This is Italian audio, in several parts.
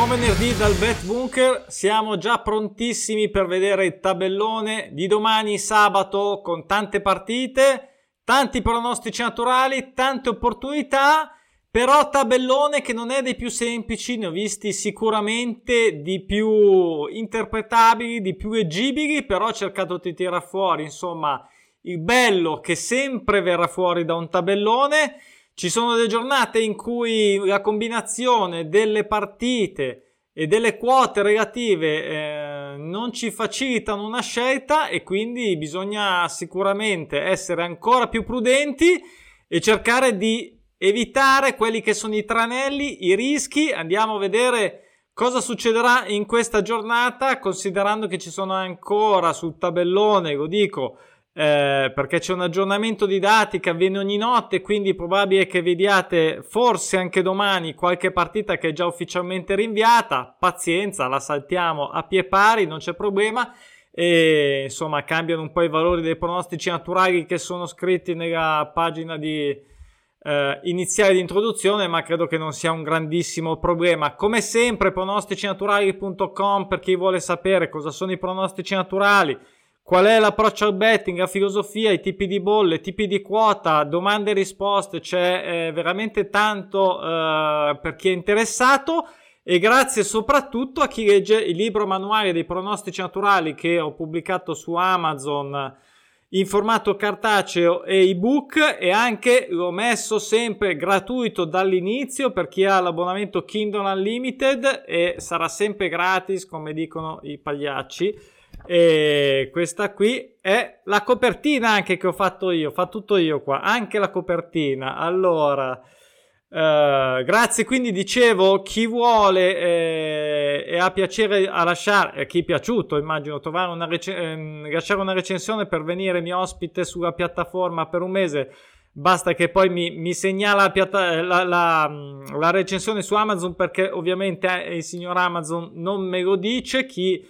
Buon venerdì dal Bet Bunker, siamo già prontissimi per vedere il tabellone di domani sabato con tante partite, tanti pronostici naturali, tante opportunità, però tabellone che non è dei più semplici, ne ho visti sicuramente di più interpretabili, di più leggibili, però ho cercato di tirare fuori, insomma, il bello che sempre verrà fuori da un tabellone ci sono delle giornate in cui la combinazione delle partite e delle quote relative eh, non ci facilitano una scelta e quindi bisogna sicuramente essere ancora più prudenti e cercare di evitare quelli che sono i tranelli, i rischi. Andiamo a vedere cosa succederà in questa giornata considerando che ci sono ancora sul tabellone, lo dico, eh, perché c'è un aggiornamento di dati che avviene ogni notte, quindi probabile che vediate forse anche domani qualche partita che è già ufficialmente rinviata. Pazienza, la saltiamo a pie pari, non c'è problema. E insomma, cambiano un po' i valori dei pronostici naturali che sono scritti nella pagina di eh, iniziale di introduzione, ma credo che non sia un grandissimo problema. Come sempre, pronosticinaturali.com per chi vuole sapere cosa sono i pronostici naturali Qual è l'approccio al betting, la filosofia, i tipi di bolle, i tipi di quota, domande e risposte, c'è eh, veramente tanto eh, per chi è interessato e grazie soprattutto a chi legge il libro manuale dei pronostici naturali che ho pubblicato su Amazon in formato cartaceo e ebook e anche l'ho messo sempre gratuito dall'inizio per chi ha l'abbonamento Kindle Unlimited e sarà sempre gratis come dicono i pagliacci e questa qui è la copertina anche che ho fatto io, fa tutto io qua, anche la copertina. Allora, Uh, grazie, quindi dicevo, chi vuole eh, e ha piacere a lasciare, a chi è piaciuto, immagino, trovare una rec- eh, lasciare una recensione per venire mio ospite sulla piattaforma per un mese, basta che poi mi, mi segnala la, la, la, la, recensione su Amazon perché ovviamente eh, il signor Amazon non me lo dice, chi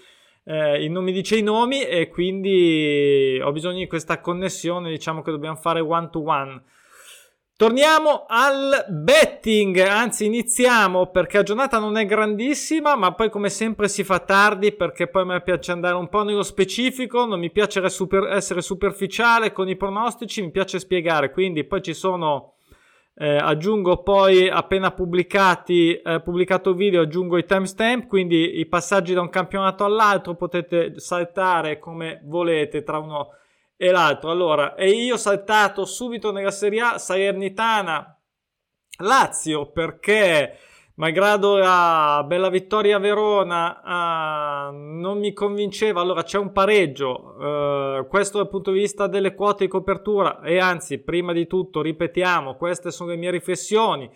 eh, non mi dice i nomi e quindi ho bisogno di questa connessione, diciamo che dobbiamo fare one to one. Torniamo al betting, anzi iniziamo perché la giornata non è grandissima, ma poi come sempre si fa tardi perché poi a me piace andare un po' nello specifico, non mi piace essere superficiale con i pronostici, mi piace spiegare, quindi poi ci sono eh, aggiungo poi appena pubblicati, eh, pubblicato video, aggiungo i timestamp, quindi i passaggi da un campionato all'altro potete saltare come volete tra uno e l'altro. Allora, e io ho saltato subito nella Serie A Salernitana Lazio perché malgrado la bella vittoria a Verona uh, non mi convinceva. Allora c'è un pareggio uh, questo dal punto di vista delle quote di copertura. E anzi prima di tutto ripetiamo queste sono le mie riflessioni.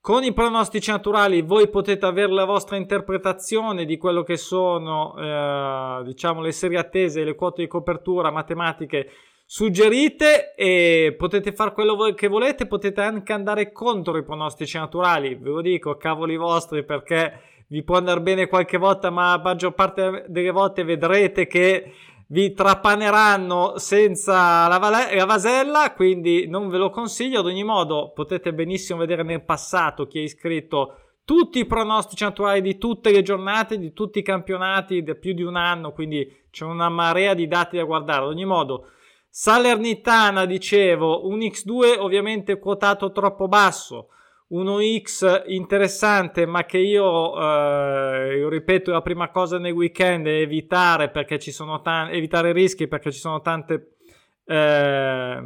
Con i pronostici naturali voi potete avere la vostra interpretazione di quello che sono uh, diciamo le serie attese le quote di copertura matematiche suggerite e potete fare quello che volete, potete anche andare contro i pronostici naturali, ve lo dico, cavoli vostri perché vi può andare bene qualche volta, ma la maggior parte delle volte vedrete che vi trapaneranno senza la, vale- la, vasella, quindi non ve lo consiglio. Ad ogni modo, potete benissimo vedere nel passato chi è iscritto tutti i pronostici naturali di tutte le giornate, di tutti i campionati da più di un anno, quindi c'è una marea di dati da guardare. Ad ogni modo, Salernitana, dicevo, un X2 ovviamente quotato troppo basso, uno X interessante, ma che io, eh, io ripeto, la prima cosa nel weekend è evitare perché ci sono tanti, evitare rischi perché ci sono tante eh,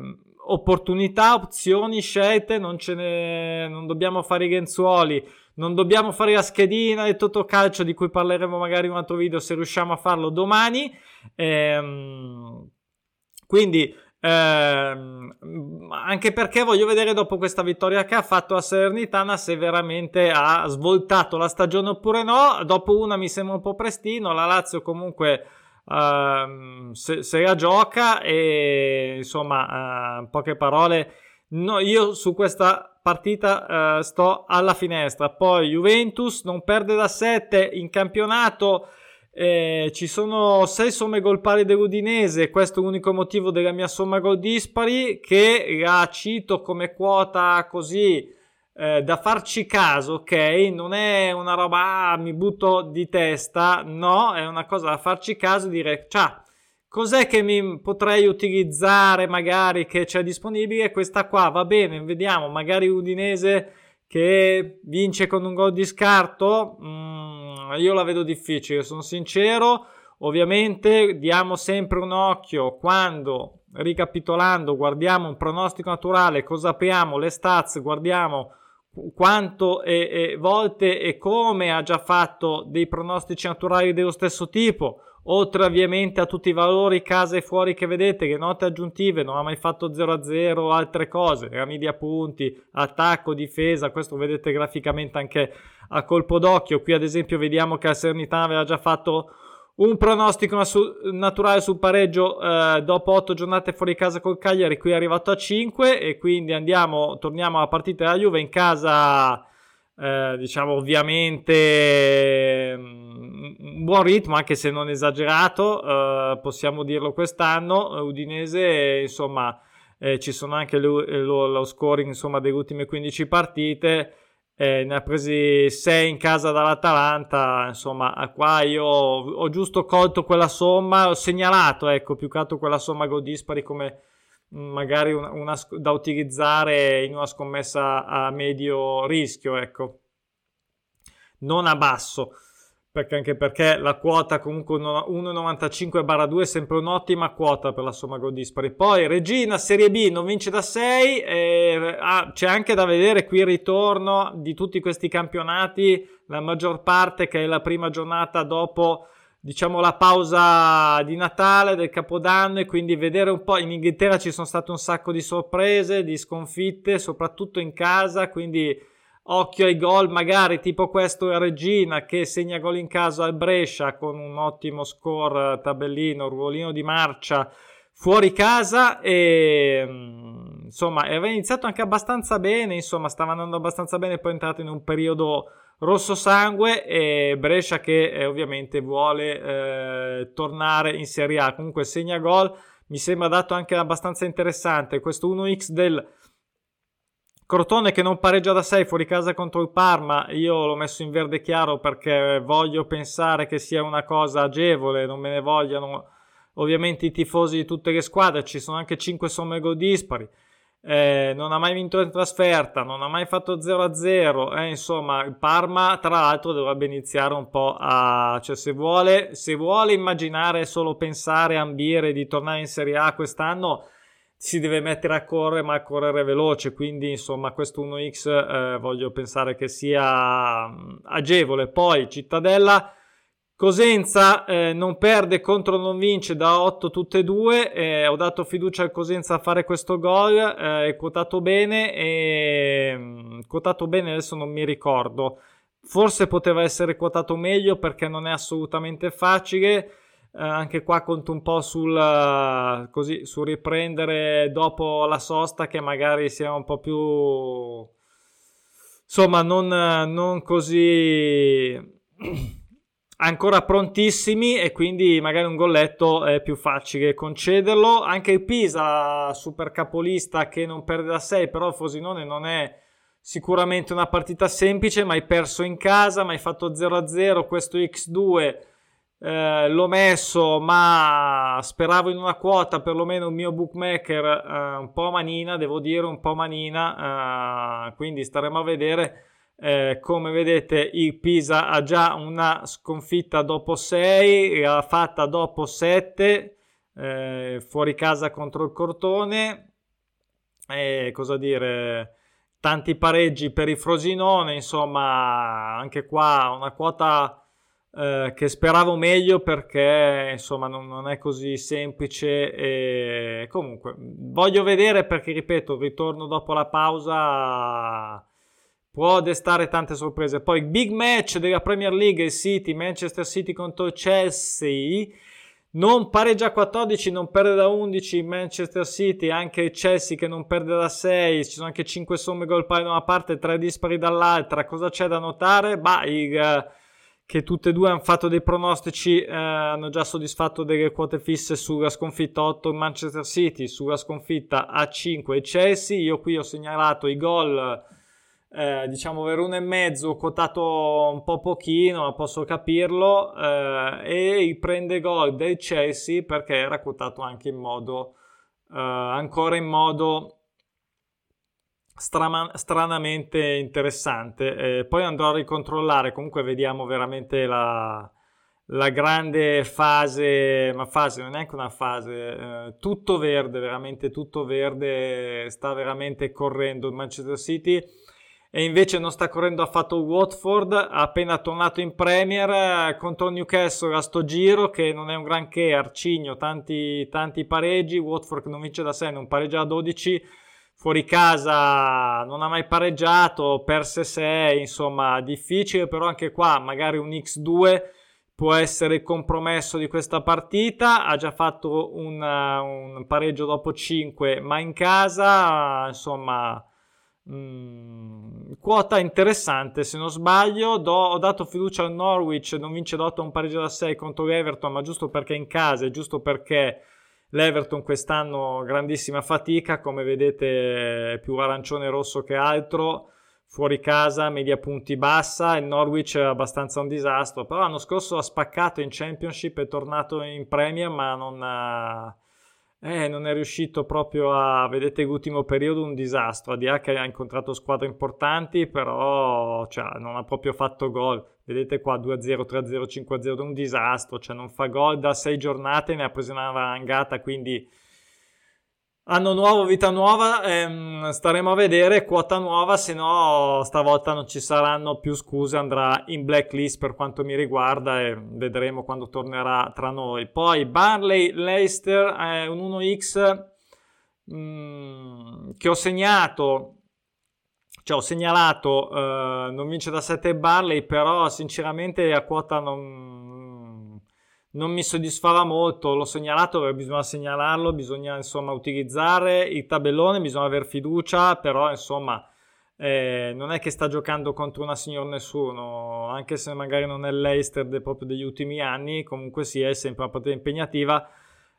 opportunità, opzioni, scelte, non ce ne, non dobbiamo fare i genzuoli, non dobbiamo fare la schedina del Totocalcio di cui parleremo magari in un altro video se riusciamo a farlo domani. Ehm, quindi ehm, anche perché voglio vedere dopo questa vittoria che ha fatto a Salernitana se veramente ha svoltato la stagione oppure no. Dopo una mi sembra un po' prestino, la Lazio comunque ehm, se, se, la gioca e insomma, eh, poche parole. No, io su questa partita eh, sto alla finestra. Poi Juventus non perde da 7 in campionato. Eh, ci sono 6 somme gol pari dell'Udinese, questo è l'unico motivo della mia somma gol dispari che la cito come quota così eh, da farci caso, ok? Non è una roba, ah, mi butto di testa, no, è una cosa da farci caso e dire, ciao, cos'è che mi potrei utilizzare magari che c'è disponibile? Questa qua va bene, vediamo, magari Udinese che vince con un gol di scarto, mm, io la vedo difficile, sono sincero. Ovviamente diamo sempre un occhio quando, ricapitolando, guardiamo un pronostico naturale, cosa apriamo, le stats, guardiamo quanto e, e volte e come ha già fatto dei pronostici naturali dello stesso tipo, oltre ovviamente a tutti i valori casa e fuori che vedete, che note aggiuntive, non ha mai fatto 0-0 o altre cose, rami di appunti, attacco, difesa, questo vedete graficamente anche a colpo d'occhio, qui ad esempio vediamo che la Serenità aveva già fatto un pronostico naturale sul pareggio eh, dopo 8 giornate fuori casa col Cagliari, qui è arrivato a 5 e quindi andiamo, torniamo alla partita della Juve in casa, eh, diciamo ovviamente mm, un buon ritmo anche se non esagerato, eh, possiamo dirlo quest'anno, Udinese insomma eh, ci sono anche lo, lo, lo scoring insomma delle ultime 15 partite, eh, ne ha presi 6 in casa dall'Atalanta, insomma, qua io ho, ho, giusto colto quella somma, ho segnalato, ecco, più che altro quella somma gol dispari come magari una, una, da utilizzare in una scommessa a medio rischio, ecco, non a basso perché anche perché la quota comunque 1,95-2 è sempre un'ottima quota per la somma gol dispari. Poi Regina Serie B non vince da 6, eh, ah, c'è anche da vedere qui il ritorno di tutti questi campionati, la maggior parte che è la prima giornata dopo diciamo la pausa di Natale, del Capodanno e quindi vedere un po' in Inghilterra ci sono state un sacco di sorprese, di sconfitte, soprattutto in casa, quindi Occhio ai gol, magari tipo questo Regina che segna gol in casa al Brescia con un ottimo score tabellino, ruolino di marcia fuori casa e mm, insomma aveva iniziato anche abbastanza bene, insomma stava andando abbastanza bene, poi è entrato in un periodo rosso sangue e Brescia che eh, ovviamente vuole eh, tornare in Serie A, comunque segna gol, mi sembra dato anche abbastanza interessante questo 1x del Crotone che non pareggia da 6 fuori casa contro il Parma, io l'ho messo in verde chiaro perché voglio pensare che sia una cosa agevole, non me ne vogliano ovviamente i tifosi di tutte le squadre, ci sono anche 5 somme gol dispari. Eh, non ha mai vinto in trasferta, non ha mai fatto 0-0, eh, insomma il Parma tra l'altro dovrebbe iniziare un po' a... cioè se vuole, se vuole immaginare, solo pensare, ambire di tornare in Serie A quest'anno si deve mettere a correre, ma a correre veloce. Quindi, insomma, questo 1x eh, voglio pensare che sia mm, agevole. Poi Cittadella. Cosenza eh, non perde contro non vince da 8 tutte e due. Eh, ho dato fiducia al Cosenza a fare questo gol. Eh, è quotato bene. E, mm, quotato bene adesso non mi ricordo. Forse poteva essere quotato meglio perché non è assolutamente facile. Eh, anche qua conto un po' sul, uh, così, su riprendere dopo la sosta che magari sia un po' più insomma non, non così ancora prontissimi e quindi magari un golletto è più facile concederlo anche il Pisa super capolista che non perde da 6 però Fosinone non è sicuramente una partita semplice ma hai perso in casa ma hai fatto 0-0 questo X2 eh, l'ho messo, ma speravo in una quota, perlomeno un mio bookmaker eh, un po' manina, devo dire un po' manina, eh, quindi staremo a vedere. Eh, come vedete il Pisa ha già una sconfitta dopo 6, l'ha fatta dopo 7 eh, fuori casa contro il Cortone. E cosa dire? Tanti pareggi per il Frosinone, insomma, anche qua una quota eh, che speravo meglio perché insomma non, non, è così semplice e comunque voglio vedere perché ripeto ritorno dopo la pausa può destare tante sorprese poi big match della Premier League City Manchester City contro Chelsea non pareggia 14, non perde da 11 Manchester City, anche Chelsea che non perde da 6, ci sono anche 5 somme gol pari da una parte, 3 dispari dall'altra. Cosa c'è da notare? Bah, il, che tutte e due hanno fatto dei pronostici, eh, hanno già soddisfatto delle quote fisse sulla sconfitta 8 Manchester City, sulla sconfitta a 5 Chelsea. Io qui ho segnalato i gol eh, diciamo per uno e mezzo quotato un po' pochino ma posso capirlo eh, e prende gol del Chelsea perché era quotato anche in modo eh, ancora in modo strama- stranamente interessante. Poi andrò a ricontrollare comunque vediamo veramente la, la grande fase ma fase non è neanche una fase eh, tutto verde veramente tutto verde sta veramente correndo il Manchester City e invece non sta correndo affatto Watford, appena tornato in Premier eh, contro Newcastle a sto giro che non è un granché, arcigno, tanti, tanti pareggi, Watford non vince da 6, non pareggia da 12, fuori casa non ha mai pareggiato, perse 6, insomma difficile, però anche qua magari un X2 può essere il compromesso di questa partita, ha già fatto un, un pareggio dopo 5, ma in casa insomma Mm, quota interessante se non sbaglio. Do, ho dato fiducia al Norwich, non vince d'8 un pareggio da 6 contro l'Everton, ma giusto perché è in casa e giusto perché l'Everton quest'anno grandissima fatica, come vedete più arancione rosso che altro. Fuori casa, media punti bassa, il Norwich è abbastanza un disastro, però l'anno scorso ha spaccato in Championship, è tornato in Premier, ma non ha eh, non è riuscito proprio a, vedete l'ultimo periodo un disastro, a dire che ha incontrato squadre importanti, però cioè, non ha proprio fatto gol. Vedete qua 2-0, 3-0, 5-0, un disastro, cioè non fa gol da sei giornate, ne ha preso una valangata, quindi Anno nuovo, vita nuova, ehm, staremo a vedere, quota nuova, se no stavolta non ci saranno più scuse, andrà in blacklist per quanto mi riguarda e vedremo quando tornerà tra noi. Poi Barley Leicester è un 1x mh, mm, che ho segnato, cioè ho segnalato, eh, non vince da 7 Barley, però sinceramente a quota non non mi soddisfava molto, l'ho segnalato perché bisogna segnalarlo, bisogna insomma utilizzare il tabellone, bisogna avere fiducia, però insomma eh, non è che sta giocando contro una signor nessuno, anche se magari non è l'Eister proprio degli ultimi anni, comunque sia è sempre una partita impegnativa.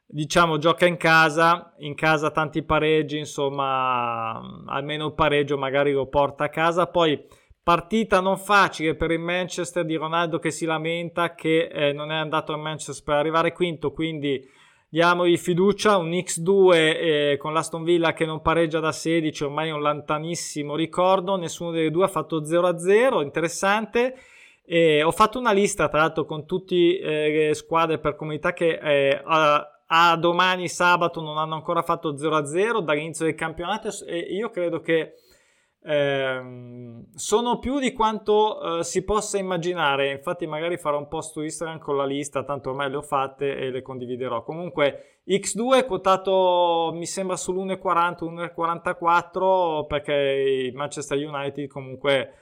Diciamo gioca in casa, in casa tanti pareggi, insomma almeno il pareggio magari lo porta a casa, poi Partita non facile per il Manchester di Ronaldo che si lamenta che eh, non è andato a Manchester per arrivare quinto, quindi diamogli fiducia. Un X2 eh, con l'Aston Villa che non pareggia da 16, ormai è un lontanissimo ricordo. Nessuno delle due ha fatto 0-0, interessante. Eh, ho fatto una lista tra l'altro con tutte eh, le squadre per comunità che eh, a, a, domani sabato non hanno ancora fatto 0-0 dall'inizio del campionato e io credo che eh, sono più di quanto eh, si possa immaginare. Infatti, magari farò un post su Instagram con la lista, tanto ormai le ho fatte e le condividerò. Comunque, X2 è quotato mi sembra sull'1,40, 1,44 perché Manchester United comunque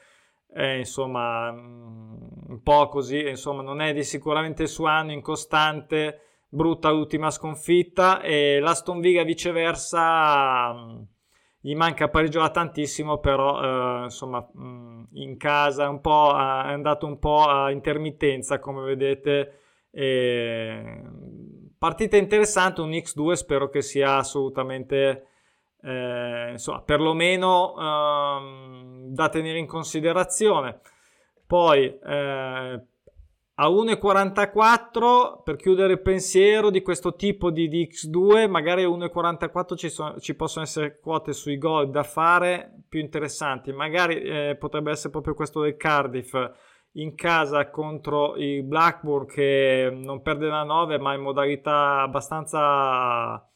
è insomma mm, un po' così, insomma, non è di sicuramente il suo anno incostante. Brutta l'ultima sconfitta e l'Aston Villa viceversa mm, gli manca pareggio tantissimo, però eh, insomma mh, in casa un po', è andato un po' a intermittenza come vedete. E... Partita interessante, un X2 spero che sia assolutamente eh, insomma perlomeno eh, da tenere in considerazione. Poi eh, a 1,44 per chiudere il pensiero di questo tipo di, di X2 magari a 1,44 ci, so, ci, possono essere quote sui gol da fare più interessanti. Magari eh, potrebbe essere proprio questo del Cardiff in casa contro il Blackburn che non perde da 9 ma in modalità abbastanza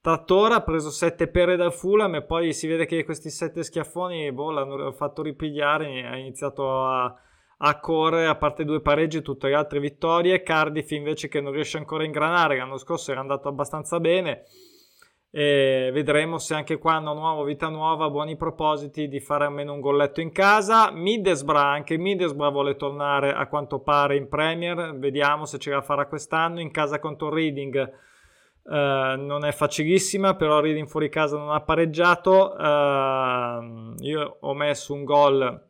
trattora ha preso 7 pere dal Fulham e poi si vede che questi 7 schiaffoni boh, l'hanno fatto ripigliare ha iniziato a a correre, a parte due pareggi, tutte le altre vittorie. Cardiff invece che non riesce ancora a ingranare, l'anno scorso era andato abbastanza bene. E vedremo se anche qua hanno nuovo, vita nuova, buoni propositi di fare almeno un golletto in casa. Middlesbrough, anche Middlesbrough vuole tornare a quanto pare in Premier, vediamo se ce la farà quest'anno. In casa contro Reading eh, non è facilissima, però Reading fuori casa non ha pareggiato. Eh, io ho messo un gol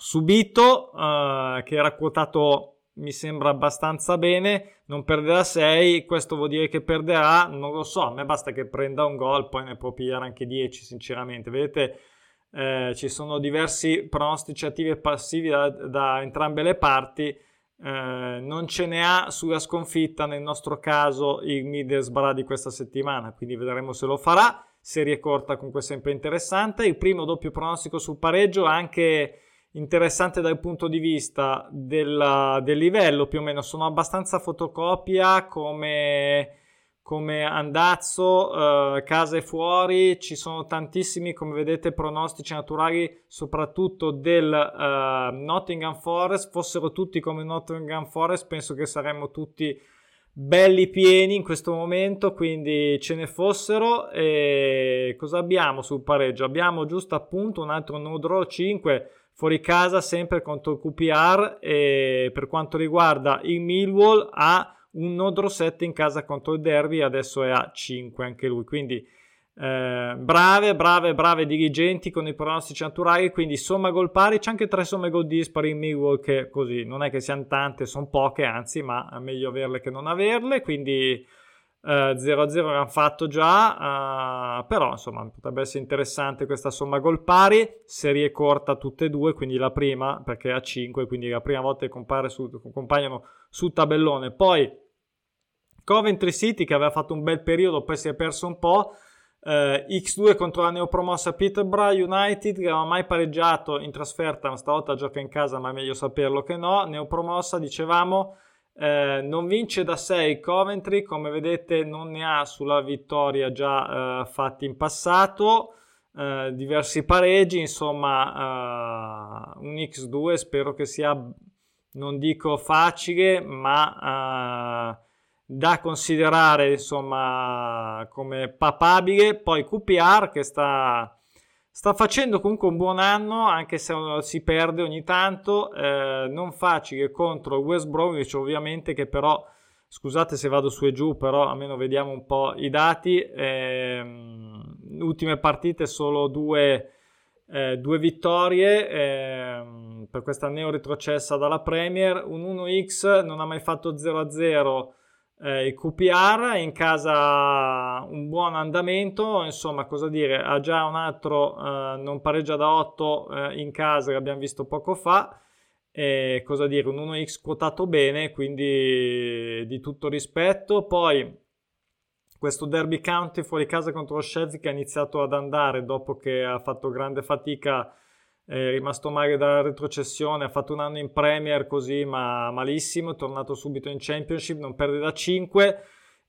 subito, uh, che era quotato mi sembra abbastanza bene, non perderà 6, questo vuol dire che perderà, non lo so, a me basta che prenda un gol, poi ne può pigliare anche 10 sinceramente, vedete eh, ci sono diversi pronostici attivi e passivi da, da entrambe le parti. Eh, non ce ne ha sulla sconfitta nel nostro caso il Middlesbrough di questa settimana, quindi vedremo se lo farà. Serie corta comunque sempre interessante. Il primo doppio pronostico sul pareggio anche interessante dal punto di vista del, del livello più o meno. Sono abbastanza fotocopia come come andazzo, eh, case fuori, ci sono tantissimi, come vedete, pronostici naturali, soprattutto del eh, Nottingham Forest. Fossero tutti come Nottingham Forest, penso che saremmo tutti belli pieni in questo momento, quindi ce ne fossero. E cosa abbiamo sul pareggio? Abbiamo giusto appunto un altro no draw 5 fuori casa, sempre contro il QPR. E per quanto riguarda il Millwall, ha un Nodro 7 in casa contro il Derby, adesso è a 5 anche lui, quindi eh, brave, brave, brave dirigenti con i pronostici naturali, quindi somma gol pari, c'è anche tre somme gol dispari in Millwall che così, non è che siano tante, sono poche, anzi, ma è meglio averle che non averle, quindi... Uh, 0-0 l'hanno fatto già, uh, però insomma potrebbe essere interessante questa somma gol pari, serie corta tutte e due, quindi la prima perché è a 5, quindi la prima volta che su, compaiono sul tabellone. Poi Coventry City che aveva fatto un bel periodo, poi si è perso un po'. Eh, X2 contro la neopromossa Peterborough United che non ha mai pareggiato in trasferta, ma stavolta gioca in casa, ma è meglio saperlo che no. Neopromossa, dicevamo, eh, non vince da 6 Coventry, come vedete non ne ha sulla vittoria già eh, fatti in passato. Eh, diversi pareggi, insomma, eh, un X2 spero che sia non dico facile, ma uh, da considerare insomma come papabile. Poi QPR che sta, sta facendo comunque un buon anno, anche se si perde ogni tanto. Eh, non facile contro West Bromwich, ovviamente, che però. Scusate se vado su e giù, però almeno vediamo un po' i dati. Eh, ultime partite solo due, eh, due vittorie eh, per questa neo retrocessa dalla Premier, un 1x non ha mai fatto 0-0 eh, il QPR, in casa un buon andamento, insomma cosa dire, ha già un altro eh, non pareggia da 8 eh, in casa che abbiamo visto poco fa, e cosa dire, un 1x quotato bene, quindi di tutto rispetto, poi questo Derby County fuori casa contro lo Sheffield che ha iniziato ad andare dopo che ha fatto grande fatica, è rimasto male dalla retrocessione, ha fatto un anno in Premier così ma malissimo, è tornato subito in Championship, non perde da 5.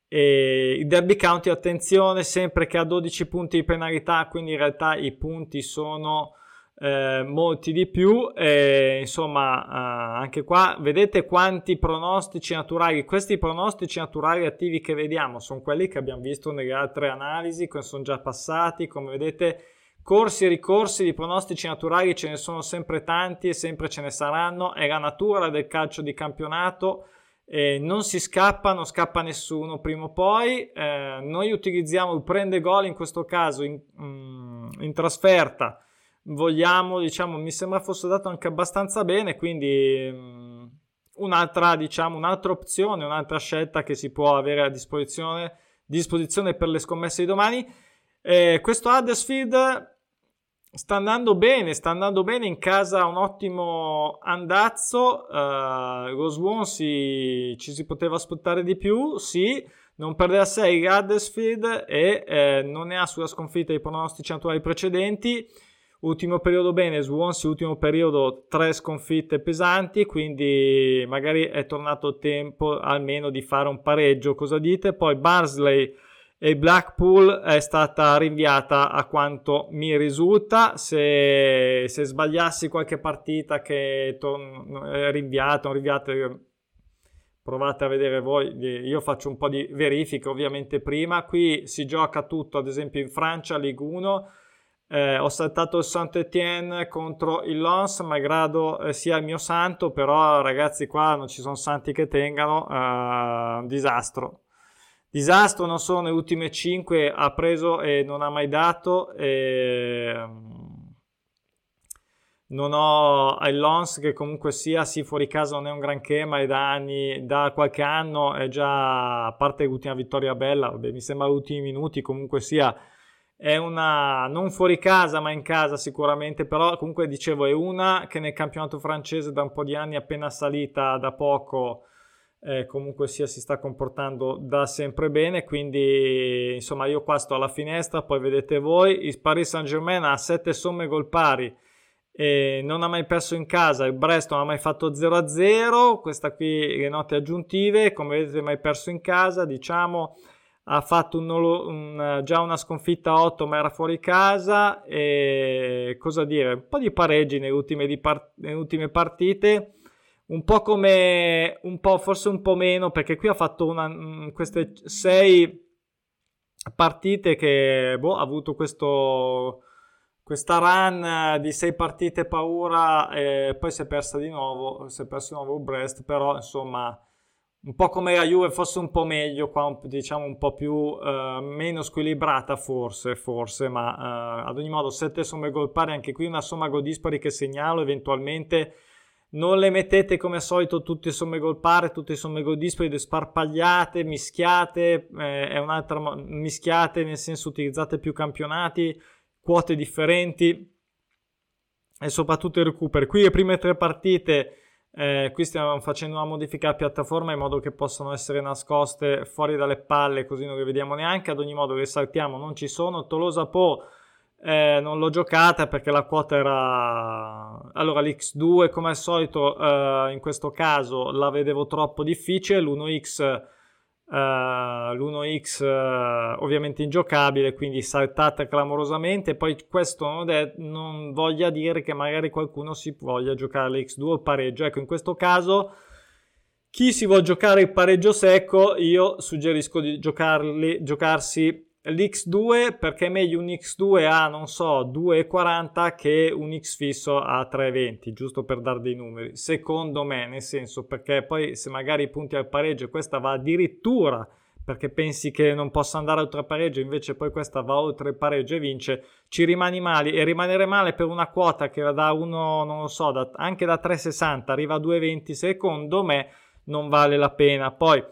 E il Derby County, attenzione, sempre che ha 12 punti di penalità, quindi in realtà i punti sono eh, molti di più. E, insomma, eh, anche qua vedete quanti pronostici naturali. Questi pronostici naturali attivi che vediamo sono quelli che abbiamo visto nelle altre analisi, che sono già passati. Come vedete, corsi e ricorsi di pronostici naturali ce ne sono sempre tanti e sempre ce ne saranno. È la natura del calcio di campionato. Eh, non si scappa, non scappa nessuno prima o poi. Eh, noi utilizziamo il prende gol in questo caso in, mm, in trasferta vogliamo, diciamo, mi sembra fosse dato anche abbastanza bene, quindi um, un'altra, diciamo, un'altra opzione, un'altra scelta che si può avere a disposizione, disposizione per le scommesse di domani. Eh, questo Huddersfield sta andando bene, sta andando bene in casa un ottimo andazzo, uh, lo Swansea ci si poteva aspettare di più, sì, non perde a 6 Huddersfield e eh, non ne ha sulla sconfitta i pronostici naturali precedenti, Ultimo periodo bene, Swansea ultimo periodo tre sconfitte pesanti, quindi magari è tornato il tempo almeno di fare un pareggio, cosa dite? Poi Barnsley e Blackpool è stata rinviata a quanto mi risulta, se, se sbagliassi qualche partita che è rinviata o rinviata provate a vedere voi, io faccio un po' di verifica ovviamente prima, qui si gioca tutto ad esempio in Francia, Ligue 1, eh, ho saltato il Saint-Étienne contro il Lens, malgrado eh, sia il mio santo, però ragazzi qua non ci sono santi che tengano, eh, disastro. Disastro, non sono le ultime 5, ha preso e non ha mai dato. E, ehm, non ho il Lons che comunque sia, sì fuori casa non è un granché, ma è da anni, da qualche anno è già, a parte l'ultima vittoria bella, vabbè, mi sembra gli ultimi minuti, comunque sia è una non fuori casa ma in casa sicuramente, però comunque dicevo è una che nel campionato francese da un po' di anni appena salita da poco eh, comunque sia si sta comportando da sempre bene, quindi insomma io qua sto alla finestra, poi vedete voi, il Paris Saint Germain ha 7 somme gol pari e non ha mai perso in casa, il Brest non ha mai fatto 0-0, questa qui le note aggiuntive, come vedete mai perso in casa, diciamo ha fatto un, un, già una sconfitta a 8 ma era fuori casa e cosa dire, un po' di pareggi nelle ultime, di part- nelle ultime partite un po' come un po' forse un po' meno perché qui ha fatto una, mm, queste 6 partite che boh, ha avuto questo questa run di 6 partite paura e poi si è persa di nuovo si è perso di nuovo Brest però insomma un po' come la Juve, fosse un po' meglio, qua diciamo un po' più uh, meno squilibrata forse, forse, ma uh, ad ogni modo 7 somme gol pari, anche qui una somma gol dispari che segnalo eventualmente non le mettete come al solito tutte somme gol pari, tutte somme gol dispari, sparpagliate, mischiate, eh, è un'altra mischiate nel senso utilizzate più campionati, quote differenti e soprattutto i recuperi. Qui le prime tre partite eh, qui stiamo facendo una modifica alla piattaforma in modo che possano essere nascoste fuori dalle palle, così non le vediamo neanche. Ad ogni modo, le saltiamo, non ci sono. Tolosa Po eh, non l'ho giocata perché la quota era. Allora, l'X2, come al solito, eh, in questo caso la vedevo troppo difficile. L'1X Uh, l'1x uh, ovviamente ingiocabile, quindi saltata clamorosamente. Poi questo non, è, non, voglia dire che magari qualcuno si voglia giocare l'X2 o pareggio. Ecco, in questo caso, chi si vuole giocare il pareggio secco, io suggerisco di giocarli, giocarsi l'X2 perché è meglio un X2 a non so 2,40 che un X fisso a 3,20 giusto per dare dei numeri. Secondo me nel senso perché poi se magari punti al pareggio questa va addirittura perché pensi che non possa andare oltre il pareggio invece poi questa va oltre il pareggio e vince ci rimani male. E rimanere male per una quota che va da 1 non lo so da, anche da 3,60 arriva a 2,20 secondo me non vale la pena. Poi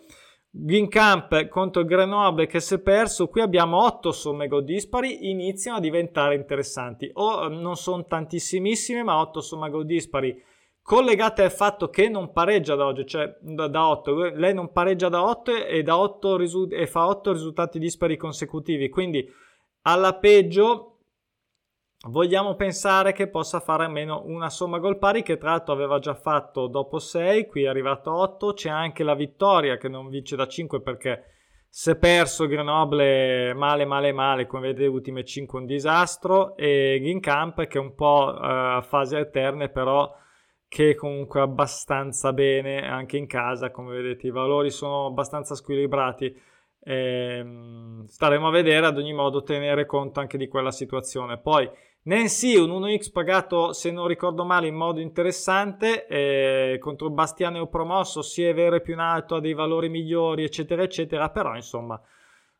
Ginkamp contro Grenoble che si è perso, qui abbiamo 8 somme gol dispari, iniziano a diventare interessanti. O non sono tantissimissime, ma 8 somme gol dispari collegate al fatto che non pareggia da oggi, cioè da, da 8. Lei non pareggia da 8 e, da 8 risu- e fa 8 risultati dispari consecutivi, quindi alla peggio vogliamo pensare che possa fare almeno una somma gol pari che tra l'altro aveva già fatto dopo 6, qui è arrivato a 8, c'è anche la vittoria che non vince da 5 perché si è perso Grenoble male male male, come vedete le ultime 5 un disastro e Ginkamp che è un po' a uh, fasi alterne però che comunque abbastanza bene anche in casa, come vedete i valori sono abbastanza squilibrati. Ehm, staremo a vedere ad ogni modo tenere conto anche di quella situazione. Poi Nancy, un 1x pagato, se non ricordo male, in modo interessante, eh, contro Bastianeo promosso, si è vero e più in alto, ha dei valori migliori, eccetera, eccetera, però insomma,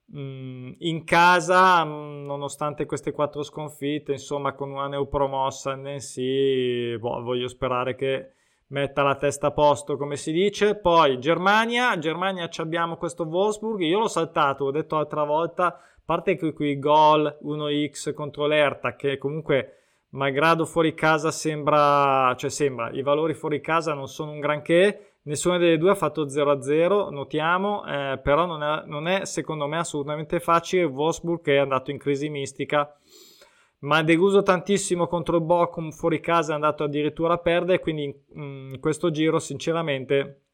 mh, mm, in casa, mh, mm, nonostante queste quattro sconfitte, insomma, con una neopromossa Nancy, boh, voglio sperare che metta la testa a posto, come si dice. Poi Germania, Germania abbiamo questo Wolfsburg, io l'ho saltato, ho detto l'altra volta, parte che qui gol 1x contro l'Erta che comunque malgrado fuori casa sembra, cioè sembra, i valori fuori casa non sono un granché, nessuna delle due ha fatto 0-0, notiamo, eh, però non è, non è, secondo me assolutamente facile, Wolfsburg è andato in crisi mistica, ma ha deluso tantissimo contro il Bochum fuori casa è andato addirittura a perdere, quindi in, in questo giro sinceramente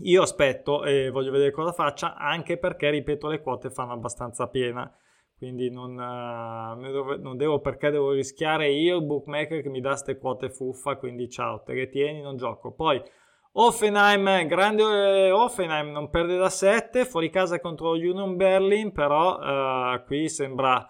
io aspetto e voglio vedere cosa faccia, anche perché, ripeto, le quote fanno abbastanza piena. Quindi non, uh, non devo perché devo rischiare io il bookmaker che mi dà queste quote fuffa. Quindi ciao, te le tieni, non gioco. Poi Offenheim, grande eh, Offenheim, non perde da 7, fuori casa contro Union Berlin, però uh, qui sembra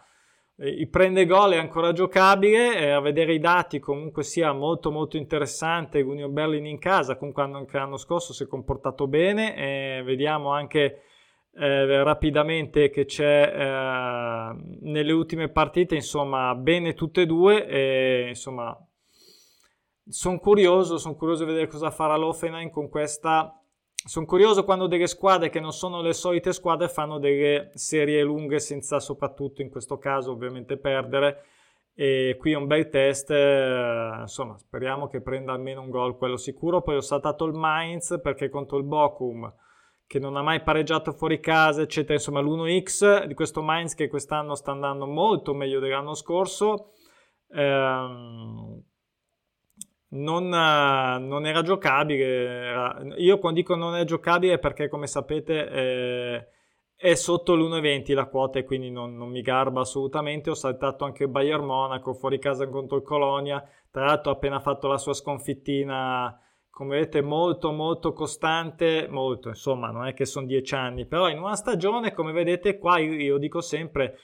il prende gol è ancora giocabile, eh, a vedere i dati comunque sia molto molto interessante, Union Berlin in casa, comunque anche l'anno scorso si è comportato bene, eh, vediamo anche eh, rapidamente che c'è eh, nelle ultime partite, insomma, bene tutte e due, e, insomma, sono curioso, sono curioso di vedere cosa farà l'Offenheim con questa sono curioso quando delle squadre che non sono le solite squadre fanno delle serie lunghe senza soprattutto in questo caso ovviamente perdere. E qui è un bel test eh, insomma speriamo che prenda almeno un gol quello sicuro. Poi ho saltato il Mainz perché contro il Bochum che non ha mai pareggiato fuori casa eccetera insomma l'1x di questo Mainz che quest'anno sta andando molto meglio dell'anno scorso. Ehm, non, non, era giocabile era, io quando dico non è giocabile perché come sapete eh, è sotto l'1,20 la quota e quindi non, non, mi garba assolutamente. Ho saltato anche il Bayern Monaco fuori casa contro il Colonia. Tra l'altro ha appena fatto la sua sconfittina, come vedete, molto molto costante. Molto, insomma, non è che sono dieci anni, però in una stagione, come vedete qua, io, io dico sempre...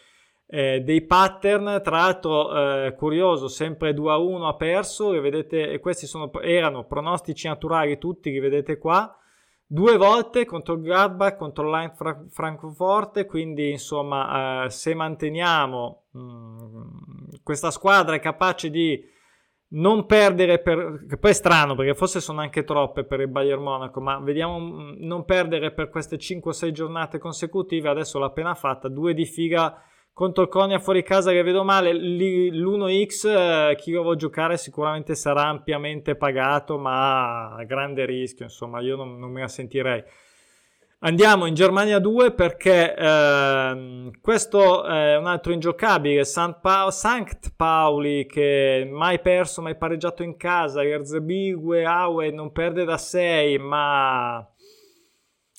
Eh, dei pattern, tra l'altro eh, curioso, sempre 2 a 1 ha perso, e vedete, e questi sono, erano pronostici naturali tutti, li vedete qua, due volte contro il Gladbach, contro l'Eintracht Fra- Francoforte, quindi insomma eh, se manteniamo mh, mm, questa squadra è capace di non perdere per che poi è strano perché forse sono anche troppe per il Bayern Monaco ma vediamo mm, non perdere per queste 5-6 giornate consecutive adesso l'ha appena fatta due di figa contro il fuori casa che vedo male l'1x eh, chi lo vuole giocare sicuramente sarà ampiamente pagato ma a grande rischio insomma io non, non me la sentirei andiamo in Germania 2 perché eh, questo è un altro ingiocabile St. Pa- Sankt Pauli che mai perso mai pareggiato in casa Erzbigue Aue non perde da 6 ma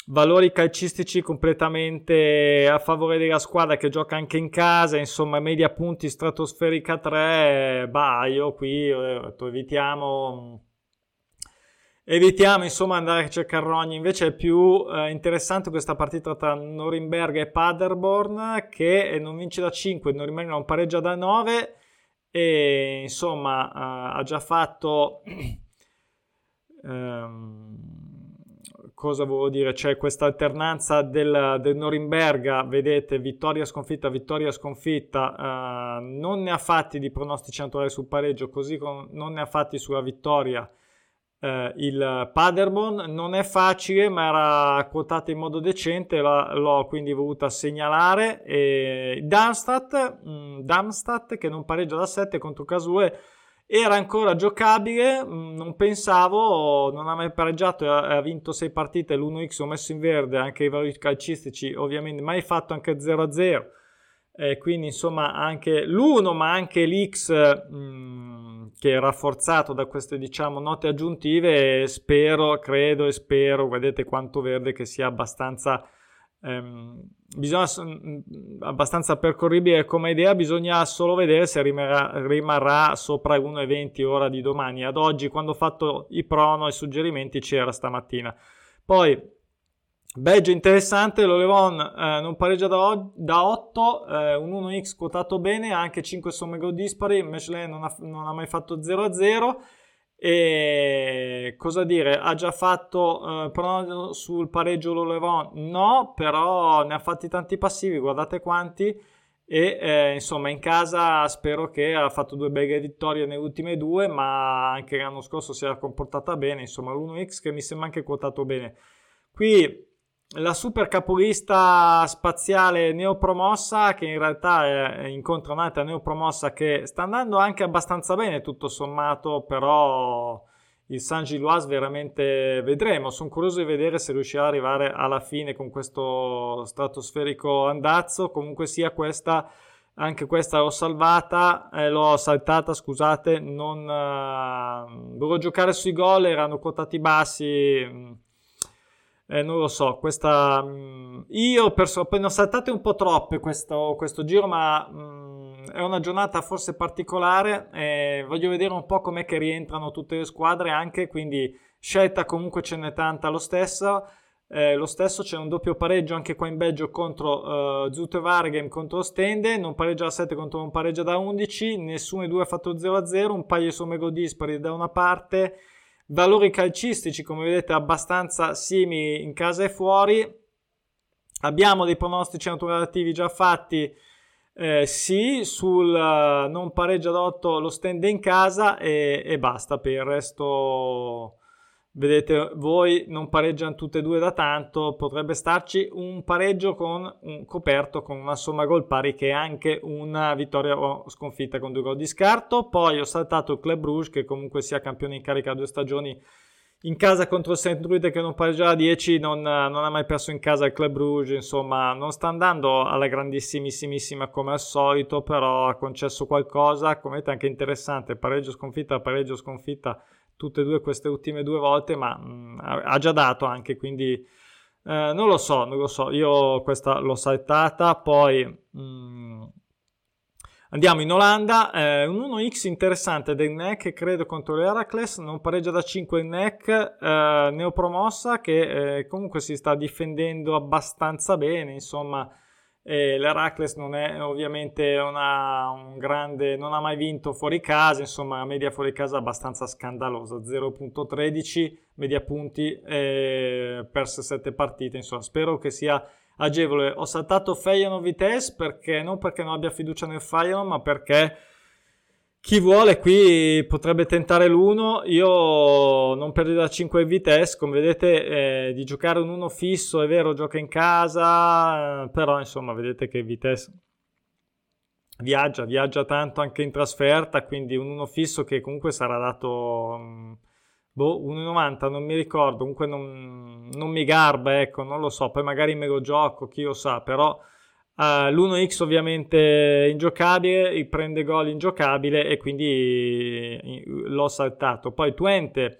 valori calcistici completamente a favore della squadra che gioca anche in casa, insomma, media punti stratosferica 3, bah, qui detto, evitiamo evitiamo insomma andare a cercare rogni. Invece è più eh, interessante questa partita tra Norimberga e Paderborn che non vince da 5 Norimberga non pareggia da 9 e insomma eh, ha già fatto ehm, cosa volevo dire? C'è questa alternanza del, del Norimberga, vedete, vittoria sconfitta, vittoria sconfitta, uh, non ne ha fatti di pronostici naturali sul pareggio, così come non ne ha fatti sulla vittoria uh, il Paderborn. Non è facile, ma era quotato in modo decente, la, l'ho quindi voluta segnalare. E Darmstadt, mh, mm, Darmstadt, che non pareggia da 7 contro Casue, era ancora giocabile, mm, non pensavo, non ha mai pareggiato, ha vinto 6 partite, l'1x ho messo in verde anche i valori calcistici, ovviamente mai fatto anche 0-0, eh, quindi insomma anche l'1 ma anche l'x mh, mm, che è rafforzato da queste diciamo note aggiuntive, spero, credo e spero, vedete quanto verde che sia abbastanza ehm, bisogna, abbastanza percorribile come idea, bisogna solo vedere se rimarrà, rimarrà sopra 1,20 ora di domani. Ad oggi, quando ho fatto i prono e i suggerimenti, c'era stamattina. Poi, Belgio interessante, lo Levon eh, non pareggia da, da 8, eh, un 1x quotato bene, anche 5 somme gol dispari, Michelin non ha, non ha mai fatto 0-0. E cosa dire? Ha già fatto eh, sul pareggio lo Levon? No, però ne ha fatti tanti passivi, guardate quanti. E eh, insomma, in casa spero che ha fatto due belle vittorie nelle ultime due, ma anche l'anno scorso si era comportata bene. Insomma, l'1x che mi sembra anche quotato bene. Qui la super capolista spaziale neopromossa che in realtà incontra un'altra neopromossa che sta andando anche abbastanza bene tutto sommato però il San Giloise veramente vedremo. Sono curioso di vedere se riuscirà ad arrivare alla fine con questo stratosferico andazzo. Comunque sia questa anche questa l'ho salvata eh, l'ho saltata scusate non eh, dovevo giocare sui gol erano quotati bassi eh, non lo so, questa... Mh, mm, io perso- ne ho saltate un po' troppe questo, questo giro, ma mh, mm, è una giornata forse particolare e voglio vedere un po' com'è che rientrano tutte le squadre anche, quindi scelta comunque ce n'è tanta lo stesso. Eh, lo stesso c'è un doppio pareggio anche qua in Belgio contro uh, Zute Vargem contro Stende, non pareggia da 7 contro non pareggia da 11, nessuno dei due ha fatto 0-0, un paio di somme dispari da una parte valori calcistici come vedete abbastanza simili in casa e fuori. Abbiamo dei pronostici naturativi già fatti eh, sì sul uh, non pareggia d'8 lo stand in casa e, e, basta per il resto vedete voi non pareggiano tutte e due da tanto, potrebbe starci un pareggio con un coperto con una somma gol pari che è anche una vittoria o sconfitta con due gol di scarto. Poi ho saltato il Club Bruges che comunque sia campione in carica a due stagioni in casa contro il St. Druid che non pareggia a 10, non, non, ha mai perso in casa il Club Bruges, insomma non sta andando alla grandissimissima come al solito, però ha concesso qualcosa, come vedete anche interessante, pareggio sconfitta, pareggio sconfitta tutte e due queste ultime due volte, ma mh, mm, ha già dato anche, quindi eh, non lo so, non lo so, io questa l'ho saltata, poi... Mh, mm, Andiamo in Olanda, eh, un 1x interessante del NEC, credo contro l'Heracles, non pareggia da 5 il NEC, eh, neopromossa che eh, comunque si sta difendendo abbastanza bene, insomma L'Heracles non è ovviamente una, un grande, non ha mai vinto fuori casa, insomma la media fuori casa è abbastanza scandalosa, 0.13 media punti, eh, perse 7 partite, insomma spero che sia agevole. Ho saltato Feyenoord Vitesse perché non perché non abbia fiducia nel Feyenoord, ma perché chi vuole qui potrebbe tentare l'1. Io non perdo da 5 in Vitesse, come vedete, eh, di giocare un 1 fisso, è vero, gioca in casa, eh, però insomma, vedete che Vitesse viaggia, viaggia tanto anche in trasferta, quindi un 1 fisso che comunque sarà dato um, boh, 1,90, non mi ricordo, comunque non, non mi garba, ecco, non lo so, poi magari me lo gioco, chi lo sa, però Uh, L'1x ovviamente ingiocabile, prende gol ingiocabile e quindi l'ho saltato. Poi Twente,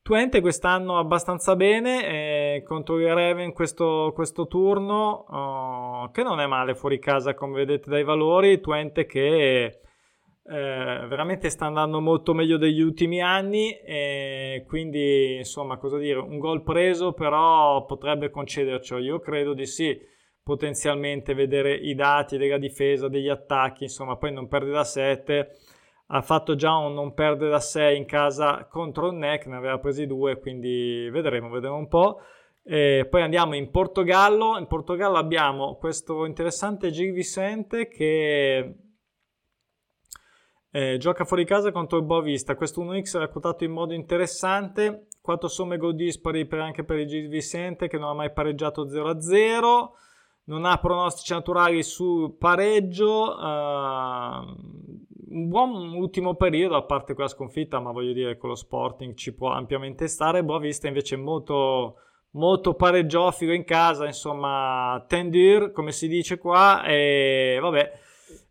Twente quest'anno abbastanza bene eh, contro il Reven questo, questo turno oh, che non è male fuori casa come vedete dai valori. Twente che eh, veramente sta andando molto meglio degli ultimi anni e quindi insomma cosa dire un gol preso però potrebbe concedercelo io credo di sì potenzialmente vedere i dati della difesa, degli attacchi, insomma, poi non perde da 7. Ha fatto già un non perde da 6 in casa contro il NEC, ne aveva presi due, quindi vedremo, vedremo un po'. E poi andiamo in Portogallo. In Portogallo abbiamo questo interessante Gil Vicente che eh, gioca fuori casa contro il Boavista. Questo 1x era quotato in modo interessante. 4 somme gol dispari per, anche per il Gil Vicente che non ha mai pareggiato 0-0 non ha pronostici naturali su pareggio. Uh, un buon ultimo periodo, a parte quella sconfitta, ma voglio dire con lo Sporting ci può ampiamente stare. Boavista invece molto, molto pareggiofico in casa, insomma, tendur, come si dice qua, e vabbè.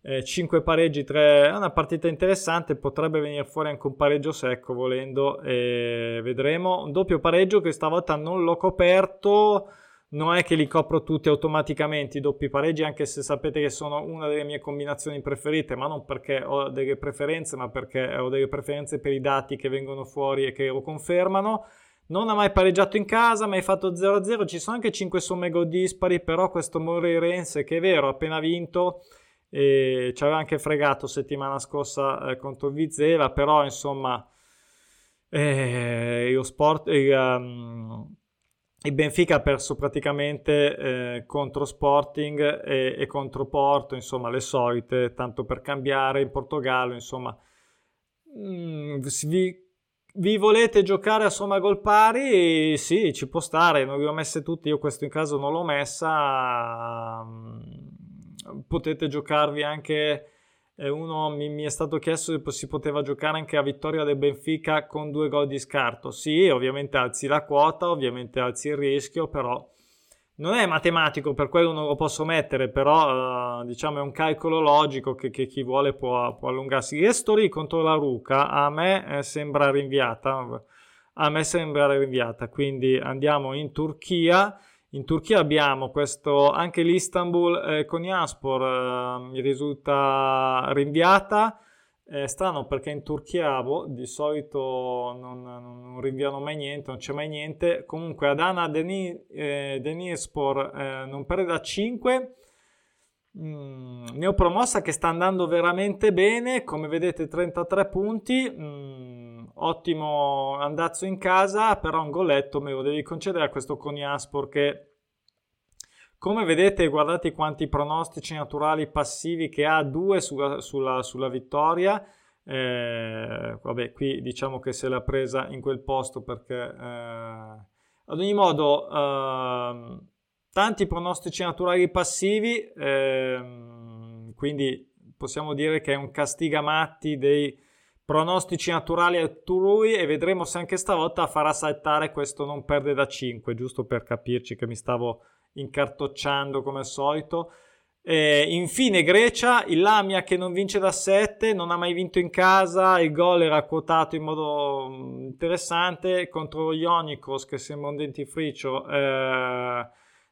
Eh, 5 pareggi, 3 è una partita interessante. Potrebbe venire fuori anche un pareggio secco volendo, e vedremo. Un doppio pareggio che stavolta non l'ho coperto non è che li copro tutti automaticamente i doppi pareggi, anche se sapete che sono una delle mie combinazioni preferite, ma non perché ho delle preferenze, ma perché ho delle preferenze per i dati che vengono fuori e che lo confermano. Non ha mai pareggiato in casa, mai fatto 0-0. Ci sono anche 5 somme gol dispari, però questo Moreirense, che è vero, ha appena vinto, e ci aveva anche fregato settimana scorsa eh, contro Vizela, però insomma, eh, lo sport... Eh, um, il Benfica ha perso praticamente eh, contro Sporting e, e, contro Porto, insomma le solite, tanto per cambiare in Portogallo, insomma. Mm, vi, vi, volete giocare a somma gol pari? Sì, ci può stare, non vi ho messe tutte, io questo in caso non l'ho messa. Mm, potete giocarvi anche uno mi, mi, è stato chiesto se si poteva giocare anche a vittoria del Benfica con due gol di scarto. Sì, ovviamente alzi la quota, ovviamente alzi il rischio, però non è matematico, per quello non lo posso mettere, però uh, diciamo è un calcolo logico che, che chi vuole può, può allungarsi. Estori contro la Ruca a me eh, sembra rinviata, a me sembra rinviata, quindi andiamo in Turchia in Turchia abbiamo questo, anche l'Istanbul eh, con Yaspor eh, mi risulta rinviata. È strano perché in Turchia boh, di solito non, non, rinviano mai niente, non c'è mai niente. Comunque Adana Deni, eh, eh, non perde da 5. Mm, neopromossa che sta andando veramente bene, come vedete 33 punti. Mm, ottimo andazzo in casa, però un golletto me lo devi concedere a questo Konyaspor che come vedete guardate quanti pronostici naturali passivi che ha, due sulla, sulla, sulla vittoria, Eh, vabbè, qui diciamo che se l'ha presa in quel posto perché eh, ad ogni modo eh, tanti pronostici naturali passivi, ehm, quindi possiamo dire che è un castigamatti dei pronostici naturali altrui e vedremo se anche stavolta farà saltare questo non perde da 5, giusto per capirci che mi stavo incartocciando come al solito. E infine Grecia, il Lamia che non vince da 7, non ha mai vinto in casa, il gol era quotato in modo mm, interessante contro Ionikos che sembra un dentifricio, eh,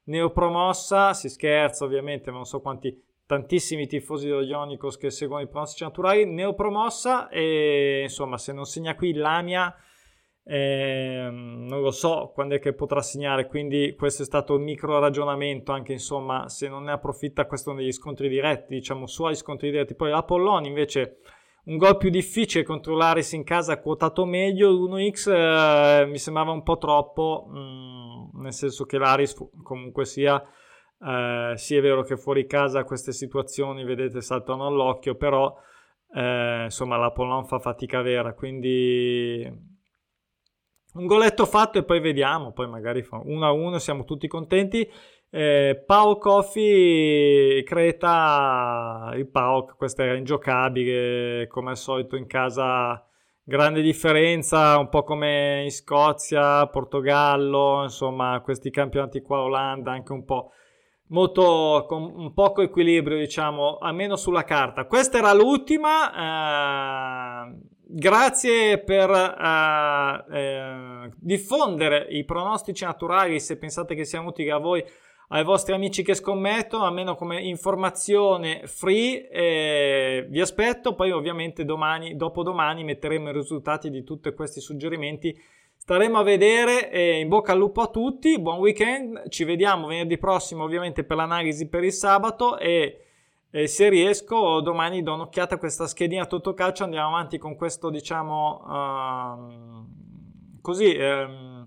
neopromossa, si scherza ovviamente, ma non so quanti tantissimi tifosi dello Ionicos che seguono i pronostici naturali, neopromossa e insomma se non segna qui Lamia eh, non lo so quando è che potrà segnare, quindi questo è stato un micro ragionamento anche insomma se non ne approfitta questo negli scontri diretti, diciamo su agli scontri diretti, poi l'Apollon invece un gol più difficile contro l'Aris in casa quotato meglio, l'1x eh, mi sembrava un po' troppo, mh, mm, nel senso che l'Aris comunque sia eh, sì, è vero che fuori casa queste situazioni, vedete, saltano all'occhio, però eh, insomma la Pollon fa fatica vera, quindi un goletto fatto e poi vediamo, poi magari fa 1 a 1, siamo tutti contenti. Eh, Pau Coffee Creta, il Pau, questo era ingiocabile come al solito in casa grande differenza, un po' come in Scozia, Portogallo, insomma, questi campionati qua, Olanda, anche un po' molto con poco equilibrio, diciamo, almeno sulla carta. Questa era l'ultima. Eh, grazie per eh, eh, diffondere i pronostici naturali se pensate che siano utili a voi ai vostri amici che scommettono, almeno come informazione free. Eh, vi aspetto, poi ovviamente domani, dopodomani metteremo i risultati di tutti questi suggerimenti Staremo a vedere e in bocca al lupo a tutti, buon weekend, ci vediamo venerdì prossimo ovviamente per l'analisi per il sabato e, e se riesco domani do un'occhiata a questa schedina tutto calcio, andiamo avanti con questo diciamo uh, così, um,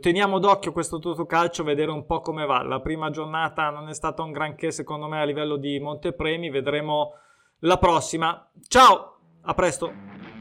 teniamo d'occhio questo tutto calcio, vedere un po' come va. La prima giornata non è stata un granché secondo me a livello di montepremi, vedremo la prossima. Ciao, a presto!